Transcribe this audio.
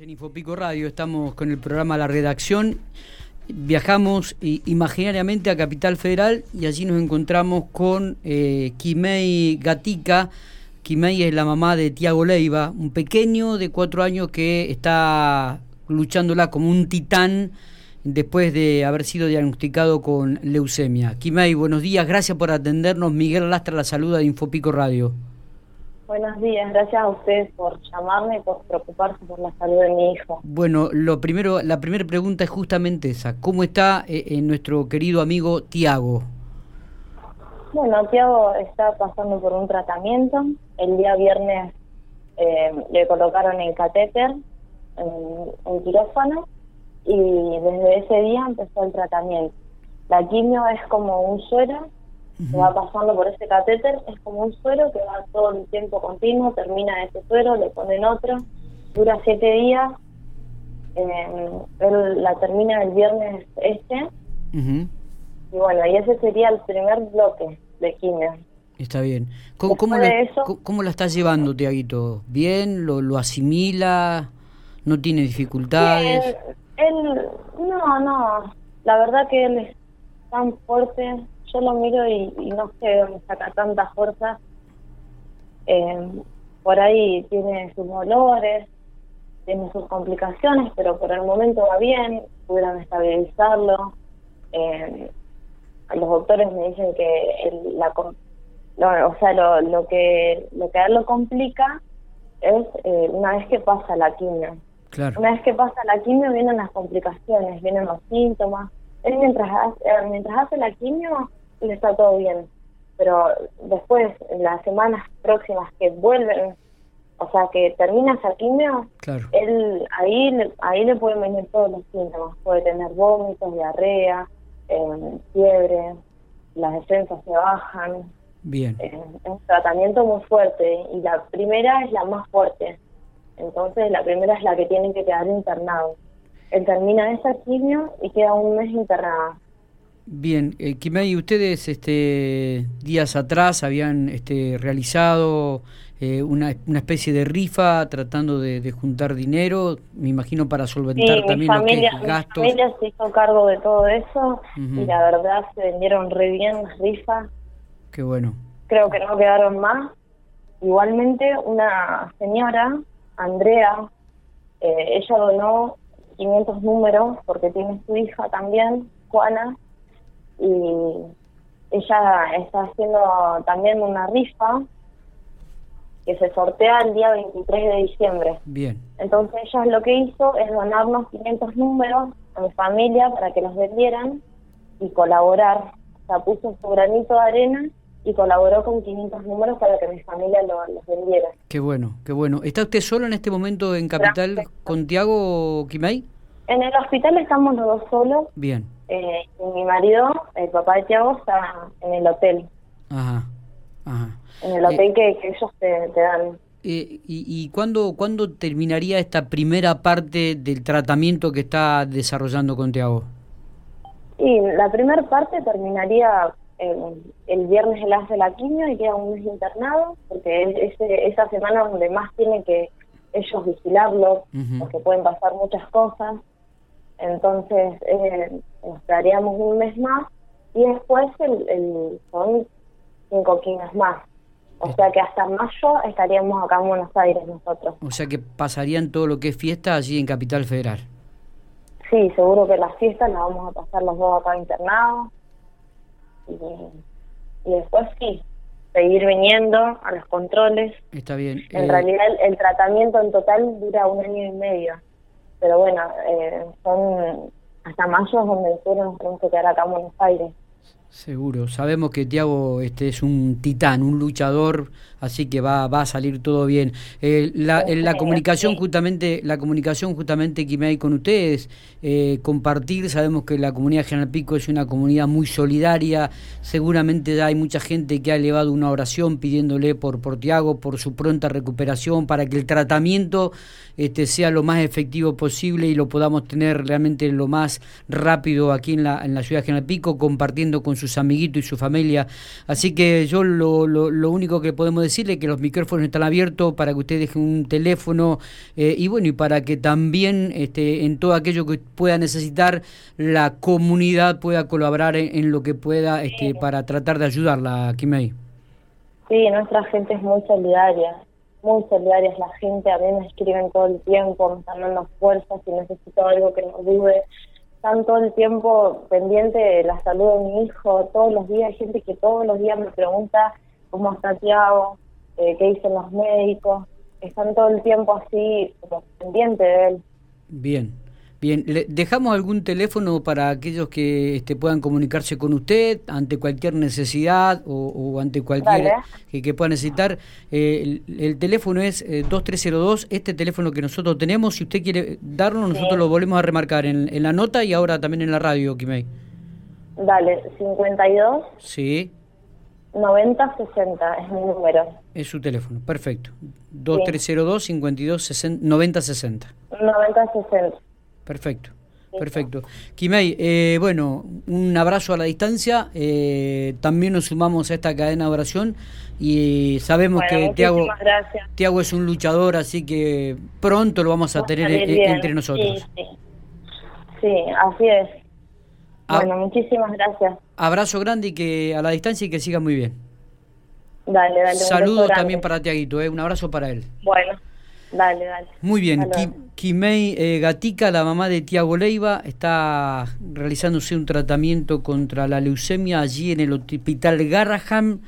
En Infopico Radio, estamos con el programa La Redacción. Viajamos imaginariamente a Capital Federal y allí nos encontramos con eh, Kimei Gatica. Kimei es la mamá de Tiago Leiva, un pequeño de cuatro años que está luchándola como un titán después de haber sido diagnosticado con leucemia. Kimei, buenos días, gracias por atendernos. Miguel Lastra la saluda de Infopico Radio. Buenos días, gracias a ustedes por llamarme y por preocuparse por la salud de mi hijo. Bueno, lo primero, la primera pregunta es justamente esa. ¿Cómo está eh, eh, nuestro querido amigo Tiago? Bueno, Tiago está pasando por un tratamiento. El día viernes eh, le colocaron el catéter en, en quirófano y desde ese día empezó el tratamiento. La quimio es como un suero se va pasando por ese catéter, es como un suero que va todo el tiempo continuo, termina ese suero, le ponen otro, dura siete días, eh, él la termina el viernes este, y bueno, y ese sería el primer bloque de quimio. Está bien. ¿Cómo, cómo, la, estás llevando, Tiaguito? ¿Bien? ¿Lo, ¿Lo asimila? ¿No tiene dificultades? él, no, no. La verdad que él es tan fuerte, yo lo miro y, no sé de dónde saca tanta fuerza. Eh, por ahí tiene sus dolores, tiene sus complicaciones, pero por el momento va bien, pudieron estabilizarlo. Eh, los doctores me dicen que la, o sea, lo, lo, que lo que a él lo complica es eh, una vez que pasa la quimio. Una vez que pasa la quimio vienen las complicaciones, vienen los síntomas. Él mientras hace, mientras hace la quimio le está todo bien. Pero después, en las semanas próximas que vuelven, o sea, que termina esa quimio, él, ahí, ahí le pueden venir todos los síntomas. Puede tener vómitos, diarrea, eh, fiebre, las defensas se bajan. Bien. Eh, es un tratamiento muy fuerte y la primera es la más fuerte. Entonces, la primera es la que tiene que quedar internado. Él termina esa quimio y queda un mes internado. Bien, eh, Kimei, ustedes este, días atrás habían este, realizado eh, una, una, especie de rifa tratando de, juntar dinero, me imagino para solventar también familia, los gastos. Mi familia se hizo cargo de todo eso y la verdad se vendieron re bien las rifas. Qué bueno. Creo que no quedaron más. Igualmente una señora, Andrea, eh, ella donó 500 números porque tiene su hija también, Juana, y ella está haciendo también una rifa que se sortea el día 23 de diciembre. Bien. Entonces ella lo que hizo es donarnos 500 números a mi familia para que los vendieran y colaborar. O sea, puso su granito de arena y colaboró con 500 números para que mi familia los vendiera. Qué bueno, qué bueno. ¿Está usted solo en este momento en Capital con Tiago Quimay? En el hospital estamos los dos solos. Bien. Eh, mi marido, el papá de Tiago, está en el hotel. Ajá, ajá. En el hotel eh, que, ellos te, dan. Eh, ¿Y, y cuándo, cuándo terminaría esta primera parte del tratamiento que está desarrollando con Tiago? Y la primera parte terminaría el viernes él hace la quimio y queda un mes internado, porque es esa semana donde más tienen que ellos vigilarlo, porque pueden pasar muchas cosas. Entonces, eh, nos un mes más y después el, el, son cinco quimios más. O sea que hasta mayo estaríamos acá en Buenos Aires nosotros. O sea que pasarían todo lo que es fiesta allí en Capital Federal. Sí, seguro que las fiestas las vamos a pasar los dos acá internados. Y, y después sí, seguir viniendo a los controles. Está bien. En eh, realidad el, tratamiento en total dura un año y medio pero bueno, eh, son hasta mayo donde nosotros nos tenemos que quedar acá en Buenos Aires. Seguro, sabemos que Tiago este es un titán, un luchador, así que va, va a salir todo bien. Eh, la, la comunicación justamente, la comunicación justamente que me hay con ustedes, eh, compartir, sabemos que la comunidad General Pico es una comunidad muy solidaria, seguramente ya hay mucha gente que ha elevado una oración pidiéndole por, por Tiago, por su pronta recuperación, para que el tratamiento este, sea lo más efectivo posible y lo podamos tener realmente lo más rápido aquí en la, en la ciudad de General Pico, compartiendo con sus amiguitos y su familia. Así que yo lo, lo, único que podemos decirle es que los micrófonos están abiertos para que usted deje un teléfono eh, y bueno, y para que también este, en todo aquello que pueda necesitar la comunidad pueda colaborar en, lo que pueda este, para tratar de ayudarla, Kimei. Sí, nuestra gente es muy solidaria muy solidarias la gente, a mí me escriben todo el tiempo, me están dando fuerzas si necesito algo que me ayude. Están todo el tiempo pendiente de la salud de mi hijo, todos los días hay gente que todos los días me pregunta cómo está Tiago, eh, qué dicen los médicos, están todo el tiempo así como pendiente de él. Bien, Bien, ¿le dejamos algún teléfono para aquellos que este, puedan comunicarse con usted ante cualquier necesidad o, ante cualquier que, que, pueda necesitar. Eh, el, teléfono es 2302, eh, este teléfono que nosotros tenemos. Si usted quiere darnos, nosotros lo volvemos a remarcar en, la nota y ahora también en la radio, Kimei. Dale, 52. Sí. 9060 es mi número. Es su teléfono, perfecto. 2302 52 60, 9060. 9060. Perfecto. Perfecto. Kimei, eh, bueno, un abrazo a la distancia. Eh, también nos sumamos a esta cadena de oración y sabemos que Tiago, es un luchador, así que pronto lo vamos a tener e-, entre nosotros. Sí, así es. bueno, muchísimas gracias. Abrazo grande y que a la distancia y que siga muy bien. Dale, dale. Saludos también para Tiaguito, eh, un abrazo para él. Bueno. Dale, dale. Muy bien. Kimei eh, Gatica, la mamá de Tiago Leiva, está realizándose un tratamiento contra la leucemia allí en el hospital Garraham